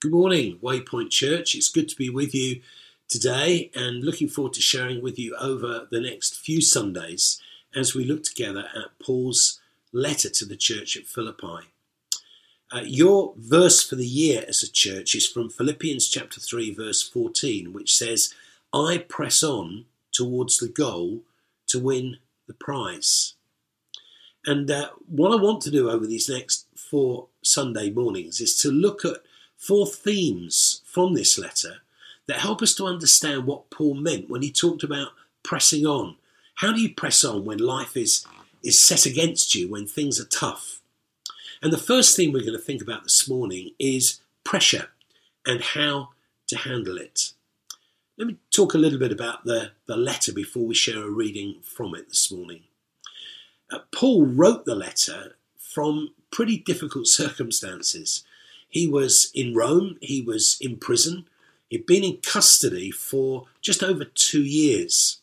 Good morning, Waypoint Church. It's good to be with you today and looking forward to sharing with you over the next few Sundays as we look together at Paul's letter to the church at Philippi. Uh, your verse for the year as a church is from Philippians chapter 3, verse 14, which says, I press on towards the goal to win the prize. And uh, what I want to do over these next four Sunday mornings is to look at four themes from this letter that help us to understand what Paul meant when he talked about pressing on. How do you press on when life is, is set against you, when things are tough? And the first thing we're going to think about this morning is pressure and how to handle it. Let me talk a little bit about the, the letter before we share a reading from it this morning. Uh, Paul wrote the letter from pretty difficult circumstances. He was in Rome, he was in prison, he'd been in custody for just over two years.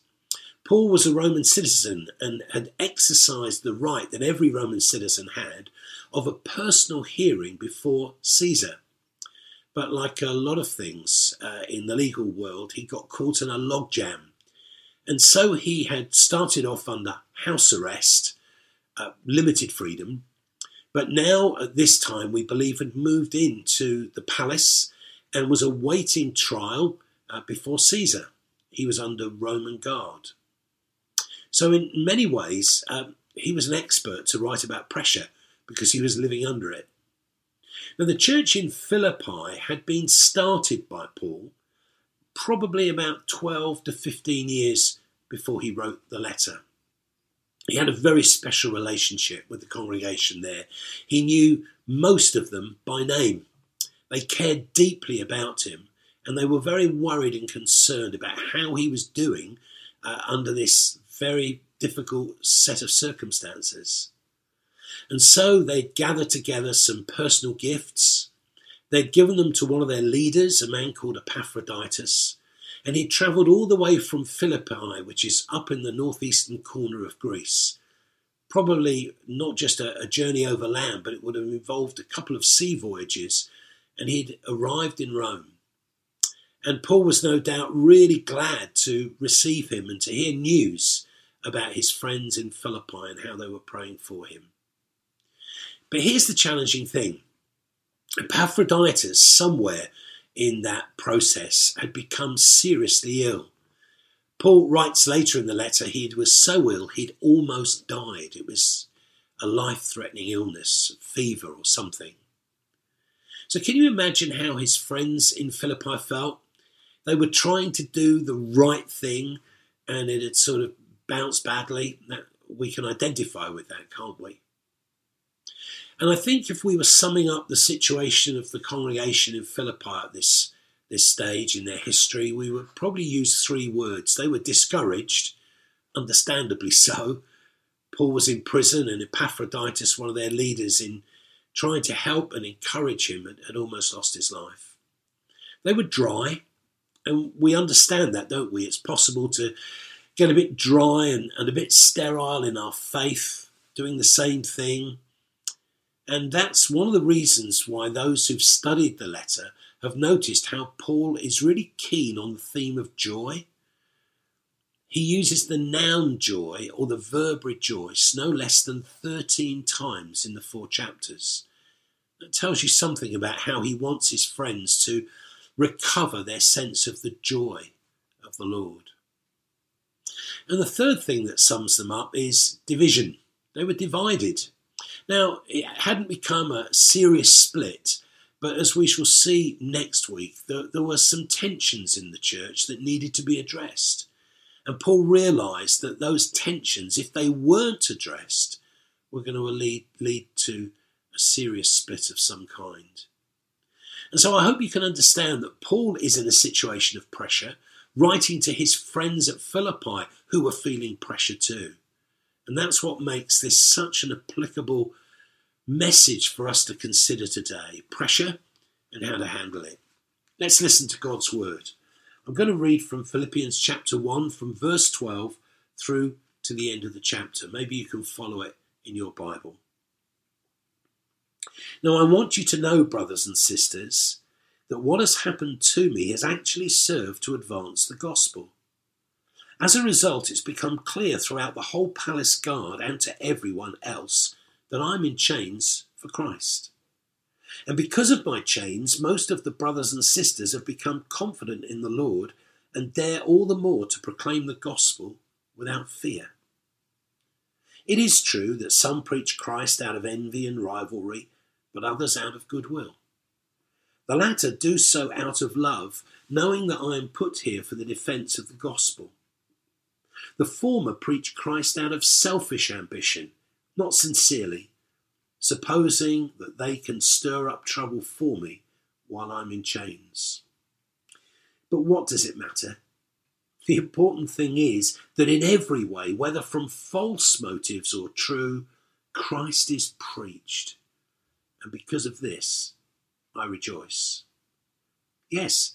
Paul was a Roman citizen and had exercised the right that every Roman citizen had of a personal hearing before Caesar. But like a lot of things uh, in the legal world, he got caught in a logjam. And so he had started off under house arrest, uh, limited freedom, but now, at this time, we believe had moved into the palace and was awaiting trial uh, before Caesar. He was under Roman guard. So, in many ways, um, he was an expert to write about pressure because he was living under it. Now, the church in Philippi had been started by Paul probably about 12 to 15 years before he wrote the letter. He had a very special relationship with the congregation there. He knew most of them by name. They cared deeply about him and they were very worried and concerned about how he was doing uh, under this very difficult set of circumstances. And so they'd gathered together some personal gifts. They'd given them to one of their leaders, a man called Epaphroditus, and he travelled all the way from Philippi, which is up in the northeastern corner of Greece. Probably not just a, a journey over land, but it would have involved a couple of sea voyages, and he'd arrived in Rome. And Paul was no doubt really glad to receive him and to hear news about his friends in Philippi and how they were praying for him. But here's the challenging thing Epaphroditus, somewhere in that process had become seriously ill. Paul writes later in the letter he was so ill he'd almost died. It was a life threatening illness, fever or something. So, can you imagine how his friends in Philippi felt? They were trying to do the right thing and it had sort of bounced badly. We can identify with that, can't we? And I think if we were summing up the situation of the congregation in Philippi at this, this stage in their history, we would probably use three words. They were discouraged, understandably so. Paul was in prison, and Epaphroditus, one of their leaders in trying to help and encourage him, had, almost lost his life. They were dry, and we understand that, don't we? It's possible to get a bit dry and, and a bit sterile in our faith, doing the same thing and that's one of the reasons why those who've studied the letter have noticed how Paul is really keen on the theme of joy. He uses the noun joy or the verb rejoice no less than 13 times in the four chapters. That tells you something about how he wants his friends to recover their sense of the joy of the Lord. And the third thing that sums them up is division. They were divided. Now, it hadn't become a serious split, but as we shall see next week, there, there were some tensions in the church that needed to be addressed. And Paul realized that those tensions, if they weren't addressed, were going to lead, lead to a serious split of some kind. And so I hope you can understand that Paul is in a situation of pressure, writing to his friends at Philippi who were feeling pressure too. And that's what makes this such an applicable message for us to consider today pressure and how to handle it. Let's listen to God's word. I'm going to read from Philippians chapter 1, from verse 12 through to the end of the chapter. Maybe you can follow it in your Bible. Now, I want you to know, brothers and sisters, that what has happened to me has actually served to advance the gospel. As a result, it's become clear throughout the whole palace guard and to everyone else that I'm in chains for Christ. And because of my chains, most of the brothers and sisters have become confident in the Lord and dare all the more to proclaim the gospel without fear. It is true that some preach Christ out of envy and rivalry, but others out of goodwill. The latter do so out of love, knowing that I am put here for the defence of the gospel. The former preach Christ out of selfish ambition, not sincerely, supposing that they can stir up trouble for me while I'm in chains. But what does it matter? The important thing is that in every way, whether from false motives or true, Christ is preached. And because of this, I rejoice. Yes,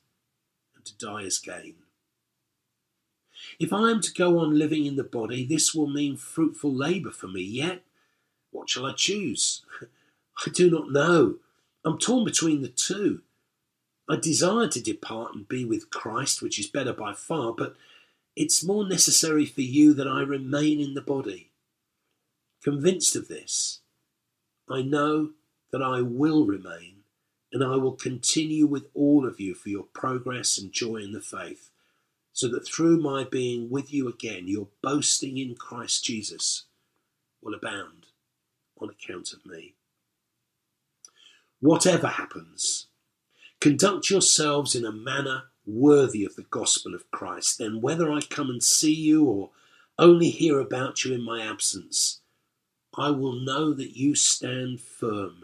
to die is gain. If I am to go on living in the body, this will mean fruitful labour for me, yet what shall I choose? I do not know. I'm torn between the two. I desire to depart and be with Christ, which is better by far, but it's more necessary for you that I remain in the body. Convinced of this, I know that I will remain, and I will continue with all of you for your progress and joy in the faith, so that through my being with you again, your boasting in Christ Jesus will abound on account of me. Whatever happens, conduct yourselves in a manner worthy of the gospel of Christ. Then, whether I come and see you or only hear about you in my absence, I will know that you stand firm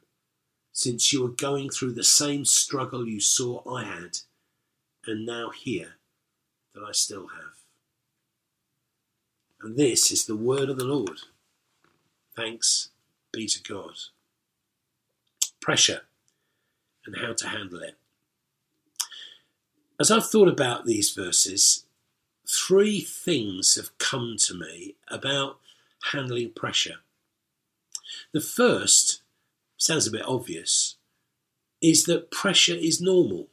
since you are going through the same struggle you saw I had, and now hear that I still have. And this is the word of the Lord. Thanks be to God. Pressure and how to handle it. As I've thought about these verses, three things have come to me about handling pressure. The first sounds a bit obvious is that pressure is normal.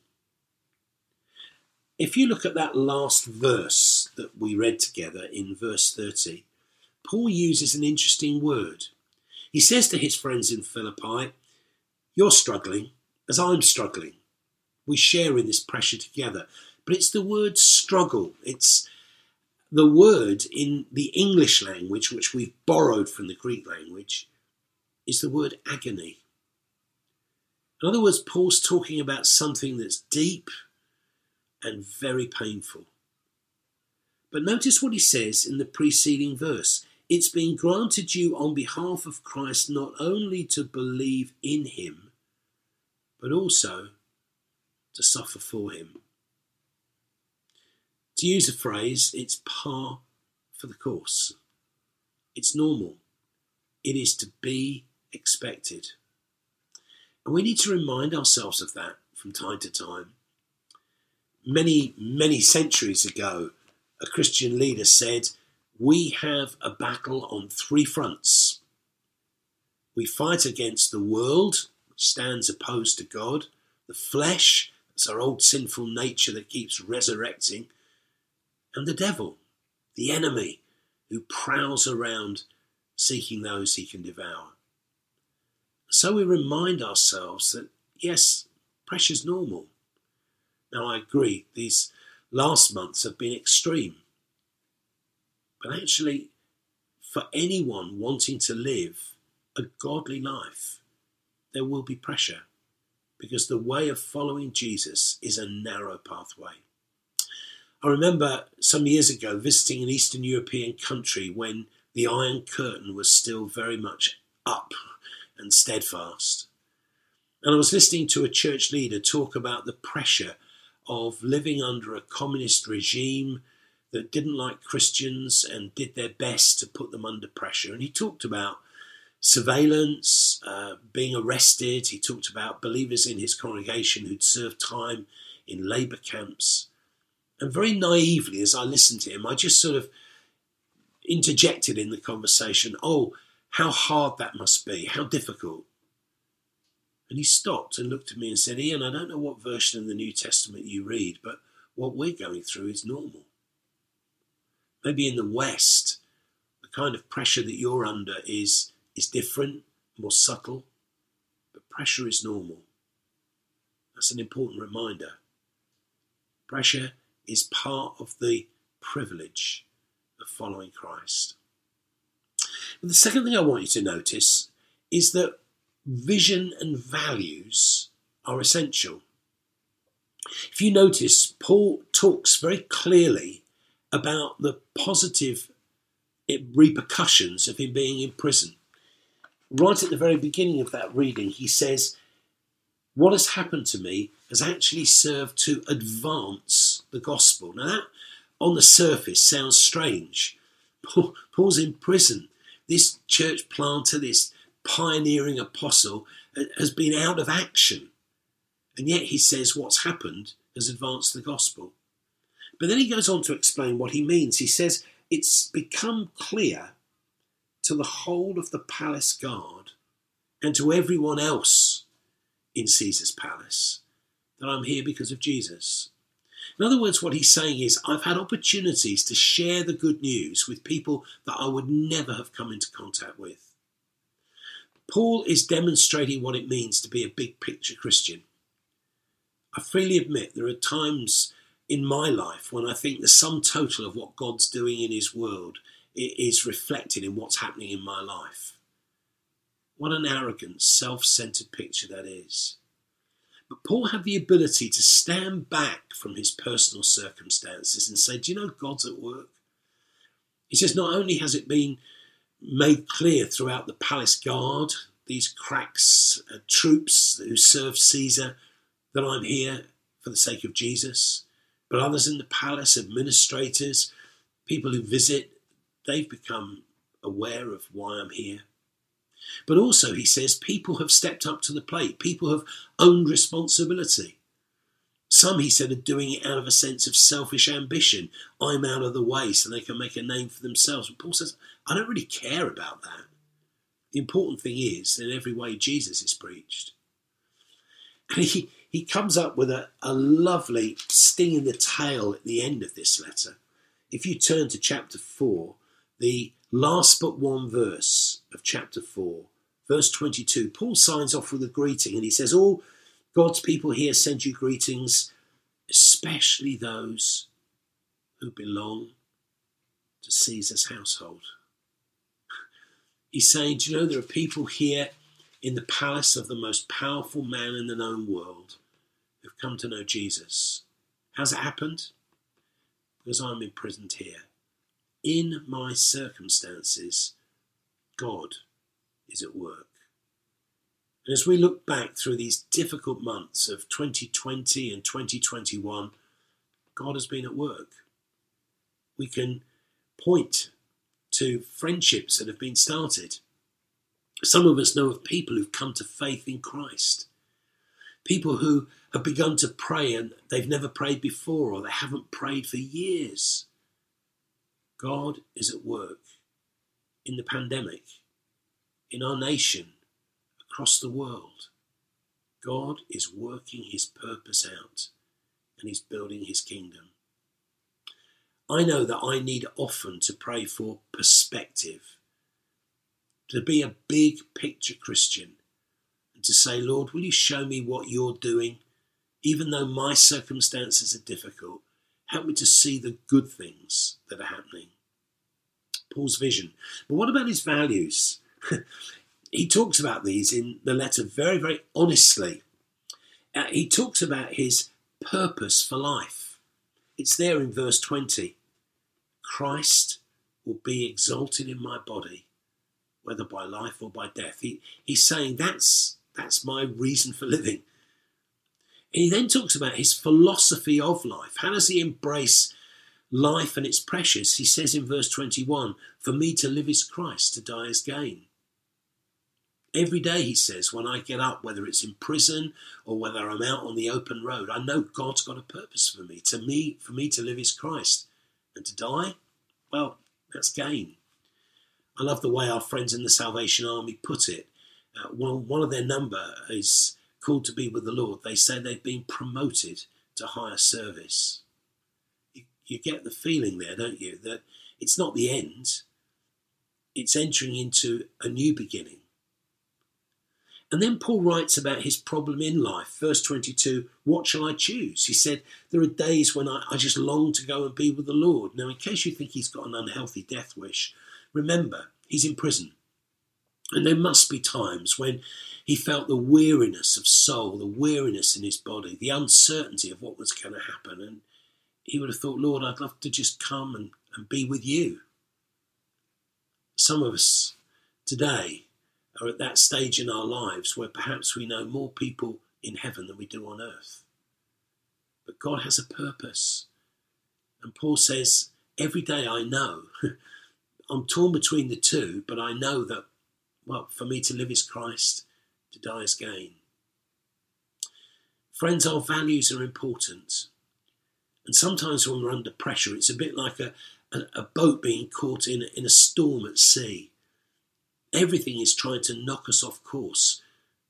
If you look at that last verse that we read together in verse 30, Paul uses an interesting word. He says to his friends in Philippi, You're struggling as I'm struggling. We share in this pressure together. But it's the word struggle. It's the word in the English language, which we've borrowed from the Greek language, is the word agony. In other words, Paul's talking about something that's deep and very painful. But notice what he says in the preceding verse. It's been granted you on behalf of Christ not only to believe in him, but also to suffer for him. To use a phrase, it's par for the course. It's normal. It is to be expected. And we need to remind ourselves of that from time to time. Many, many centuries ago, a Christian leader said, we have a battle on three fronts. We fight against the world, which stands opposed to God, the flesh, that's our old sinful nature that keeps resurrecting, and the devil, the enemy, who prowls around seeking those he can devour. So we remind ourselves that yes, pressure's normal. Now, I agree, these last months have been extreme. But actually, for anyone wanting to live a godly life, there will be pressure because the way of following Jesus is a narrow pathway. I remember some years ago visiting an Eastern European country when the Iron Curtain was still very much up and steadfast. And I was listening to a church leader talk about the pressure of living under a communist regime that didn't like Christians and did their best to put them under pressure. And he talked about surveillance, uh, being arrested. He talked about believers in his congregation who'd served time in labour camps. And very naively, as I listened to him, I just sort of interjected in the conversation, Oh, how hard that must be, how difficult. And he stopped and looked at me and said, Ian, I don't know what version of the New Testament you read, but what we're going through is normal. Maybe in the West, the kind of pressure that you're under is, is different, more subtle, but pressure is normal. That's an important reminder. Pressure is part of the privilege of following Christ. But the second thing I want you to notice is that vision and values are essential. If you notice, Paul talks very clearly about the positive repercussions of him being in prison. Right at the very beginning of that reading, he says, What has happened to me has actually served to advance the gospel. Now, that on the surface sounds strange. Paul's in prison. This church planter, this pioneering apostle, has been out of action. And yet he says what's happened has advanced the gospel. But then he goes on to explain what he means. He says, It's become clear to the whole of the palace guard and to everyone else in Caesar's palace that I'm here because of Jesus. In other words, what he's saying is, I've had opportunities to share the good news with people that I would never have come into contact with. Paul is demonstrating what it means to be a big picture Christian. I freely admit there are times in my life when I think the sum total of what God's doing in His world is reflected in what's happening in my life. What an arrogant, self centered picture that is. But Paul had the ability to stand back from his personal circumstances and say, Do you know God's at work? He says, Not only has it been made clear throughout the palace guard, these cracks, uh, troops who serve Caesar, that I'm here for the sake of Jesus, but others in the palace, administrators, people who visit, they've become aware of why I'm here. But also, he says, people have stepped up to the plate, people have owned responsibility. Some, he said, are doing it out of a sense of selfish ambition. I'm out of the way so they can make a name for themselves. But Paul says, I don't really care about that. The important thing is, in every way, Jesus is preached. And he, he comes up with a, a lovely sting in the tail at the end of this letter. If you turn to chapter 4, the last but one verse of chapter 4, verse 22, Paul signs off with a greeting and he says, All God's people here send you greetings, especially those who belong to Caesar's household. He's saying, Do you know there are people here in the palace of the most powerful man in the known world who've come to know Jesus? How's it happened? Because I'm imprisoned here in my circumstances, God is at work. And as we look back through these difficult months of 2020 and 2021, God has been at work. We can point to friendships that have been started. Some of us know of people who've come to faith in Christ. People who have begun to pray and they've never prayed before or they haven't prayed for years. God is at work in the pandemic, in our nation, across the world. God is working his purpose out and he's building his kingdom. I know that I need often to pray for perspective, to be a big picture Christian, and to say, Lord, will you show me what you're doing Even though my circumstances are difficult, help me to see the good things that are happening. Paul's vision. But what about his values? he talks about these in the letter very, very honestly. Uh, he talks about his purpose for life. It's there in verse 20. Christ will be exalted in my body, whether by life or by death. He, he's saying that's, that's my reason for living. He then talks about his philosophy of life. How does he embrace life and its precious? He says in verse 21 For me to live is Christ, to die is gain. Every day, he says, when I get up, whether it's in prison or whether I'm out on the open road, I know God's got a purpose for me. To me, for me to live is Christ. And to die, well, that's gain. I love the way our friends in the Salvation Army put it. Uh, one of their number is called to be with the Lord. They say they've been promoted to higher service. You, you get the feeling there, don't you, that it's not the end, it's entering into a new beginning. And then Paul writes about his problem in life. Verse 22 What shall I choose? He said, There are days when I, I, just long to go and be with the Lord. Now, in case you think he's got an unhealthy death wish, remember, he's in prison. And there must be times when he felt the weariness of soul, the weariness in his body, the uncertainty of what was going to happen. And he would have thought, Lord, I'd love to just come and, and be with you. Some of us today are at that stage in our lives where perhaps we know more people in heaven than we do on earth. But God has a purpose. And Paul says, Every day I know, I'm torn between the two, but I know that, well, for me to live is Christ, to die is gain. Friends, our values are important. And sometimes when we're under pressure, it's a bit like a, a, a boat being caught in, in a storm at sea. Everything is trying to knock us off course,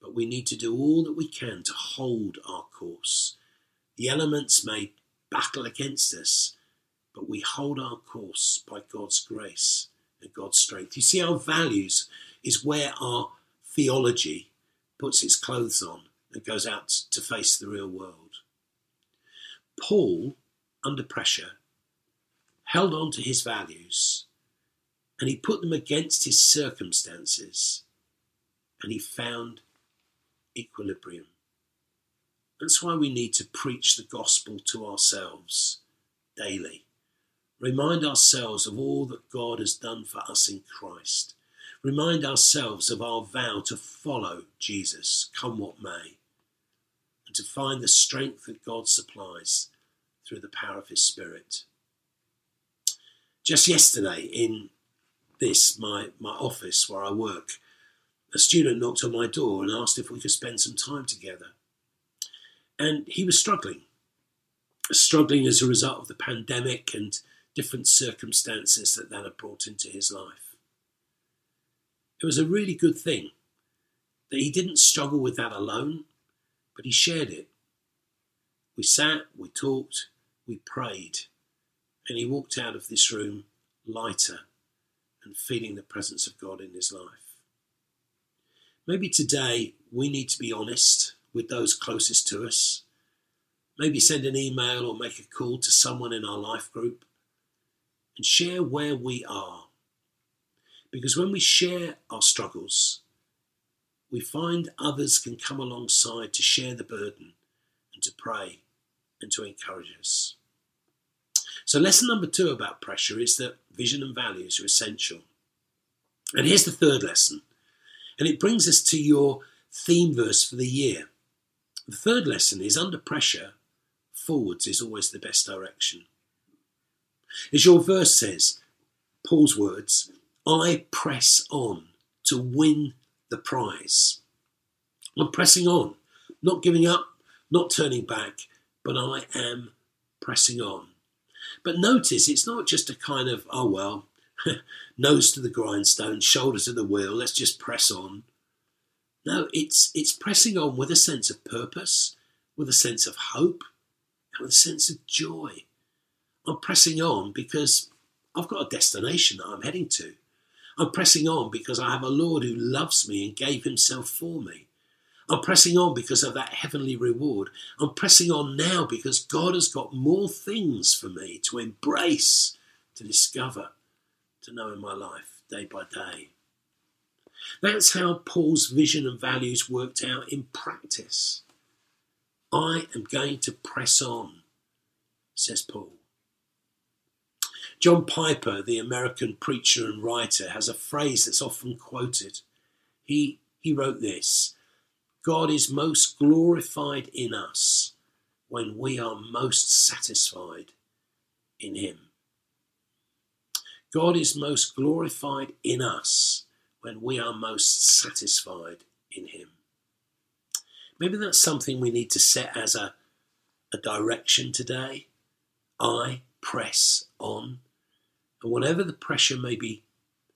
but we need to do all that we can to hold our course. The elements may battle against us, but we hold our course by God's grace and God's strength. You see, our values is where our theology puts its clothes on and goes out to face the real world. Paul, under pressure, held on to his values and he put them against his circumstances and he found equilibrium. That's why we need to preach the gospel to ourselves daily. Remind ourselves of all that God has done for us in Christ. Remind ourselves of our vow to follow Jesus, come what may, and to find the strength that God supplies through the power of His Spirit. Just yesterday, in this, my, my office where I work, a student knocked on my door and asked if we could spend some time together. And he was struggling, struggling as a result of the pandemic and different circumstances that that had brought into his life. It was a really good thing that he didn't struggle with that alone, but he shared it. We sat, we talked, we prayed, and he walked out of this room lighter and feeling the presence of God in his life. Maybe today we need to be honest with those closest to us. Maybe send an email or make a call to someone in our life group and share where we are. Because when we share our struggles, we find others can come alongside to share the burden and to pray and to encourage us. So, lesson number two about pressure is that vision and values are essential. And here's the third lesson, and it brings us to your theme verse for the year. The third lesson is under pressure, forwards is always the best direction. As your verse says, Paul's words, I press on to win the prize. I'm pressing on, not giving up, not turning back, but I am pressing on. But notice it's not just a kind of, oh well, nose to the grindstone, shoulder to the wheel, let's just press on. No, it's it's pressing on with a sense of purpose, with a sense of hope, and with a sense of joy. I'm pressing on because I've got a destination that I'm heading to. I'm pressing on because I have a Lord who loves me and gave himself for me. I'm pressing on because of that heavenly reward. I'm pressing on now because God has got more things for me to embrace, to discover, to know in my life day by day. That's how Paul's vision and values worked out in practice. I am going to press on, says Paul. John Piper, the American preacher and writer, has a phrase that's often quoted. He, he wrote this God is most glorified in us when we are most satisfied in Him. God is most glorified in us when we are most satisfied in Him. Maybe that's something we need to set as a, a direction today. I press on. And whatever the pressure may be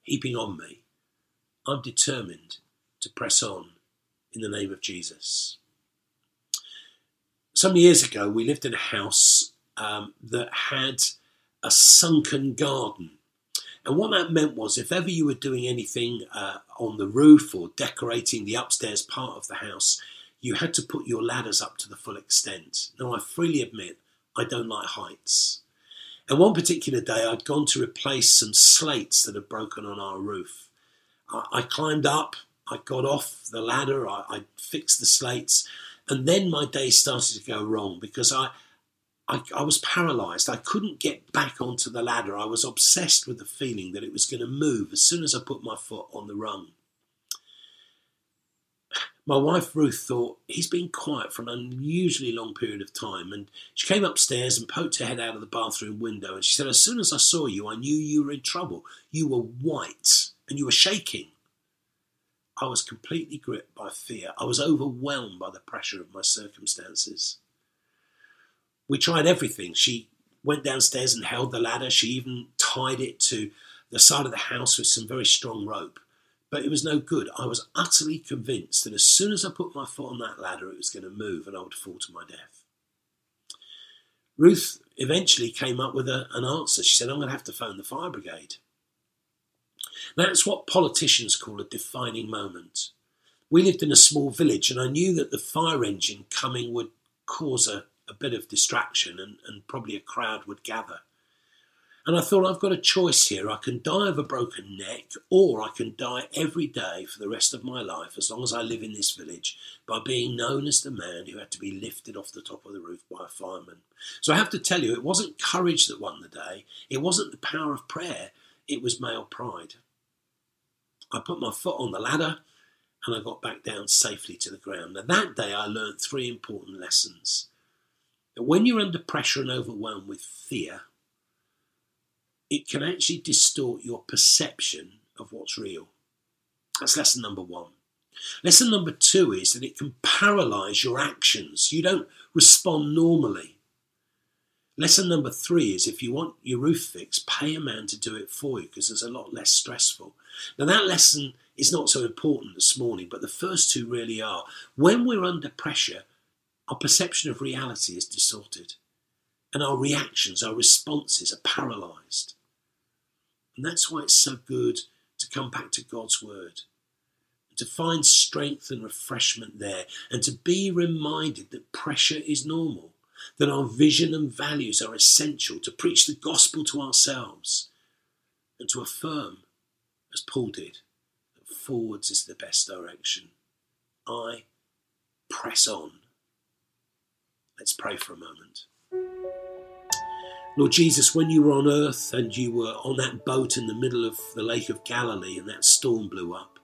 heaping on me, I'm determined to press on in the name of Jesus. Some years ago, we lived in a house um, that had a sunken garden. And what that meant was, if ever you were doing anything uh, on the roof or decorating the upstairs part of the house, you had to put your ladders up to the full extent. Now, I freely admit I don't like heights. And one particular day, I'd gone to replace some slates that had broken on our roof. I, I climbed up, I got off the ladder, I, I, fixed the slates, and then my day started to go wrong because I, I, I was paralyzed. I couldn't get back onto the ladder. I was obsessed with the feeling that it was going to move as soon as I put my foot on the rung. My wife Ruth thought he's been quiet for an unusually long period of time, and she came upstairs and poked her head out of the bathroom window. And she said, As soon as I saw you, I knew you were in trouble. You were white and you were shaking. I was completely gripped by fear. I was overwhelmed by the pressure of my circumstances. We tried everything. She went downstairs and held the ladder. She even tied it to the side of the house with some very strong rope. But it was no good. I was utterly convinced that as soon as I put my foot on that ladder, it was going to move and I would fall to my death. Ruth eventually came up with a, an answer. She said, I'm going to have to phone the fire brigade. That's what politicians call a defining moment. We lived in a small village, and I knew that the fire engine coming would cause a, a bit of distraction and, and probably a crowd would gather. And I thought, I've got a choice here. I can die of a broken neck, or I can die every day for the rest of my life, as long as I live in this village, by being known as the man who had to be lifted off the top of the roof by a fireman. So I have to tell you, it wasn't courage that won the day, it wasn't the power of prayer, it was male pride. I put my foot on the ladder and I got back down safely to the ground. Now, that day I learned three important lessons. That when you're under pressure and overwhelmed with fear, it can actually distort your perception of what's real. That's lesson number one. Lesson number two is that it can paralyze your actions. You don't respond normally. Lesson number three is if you want your roof fixed, pay a man to do it for you because it's a lot less stressful. Now, that lesson is not so important this morning, but the first two really are. When we're under pressure, our perception of reality is distorted, and our reactions, our responses are paralyzed. And that's why it's so good to come back to God's Word, to find strength and refreshment there, and to be reminded that pressure is normal, that our vision and values are essential to preach the gospel to ourselves, and to affirm, as Paul did, that forwards is the best direction. I press on. Let's pray for a moment. Lord Jesus, when you were on earth and you were on that boat in the middle of the Lake of Galilee and that storm blew up,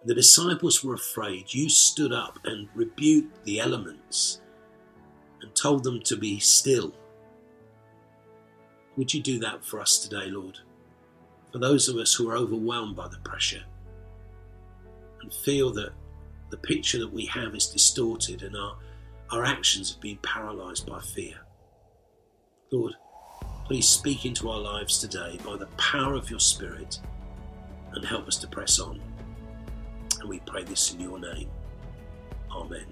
and the disciples were afraid, you stood up and rebuked the elements and told them to be still. Would you do that for us today, Lord? For those of us who are overwhelmed by the pressure and feel that the picture that we have is distorted and our, our actions have been paralyzed by fear. Lord, Please speak into our lives today by the power of your Spirit and help us to press on. And we pray this in your name. Amen.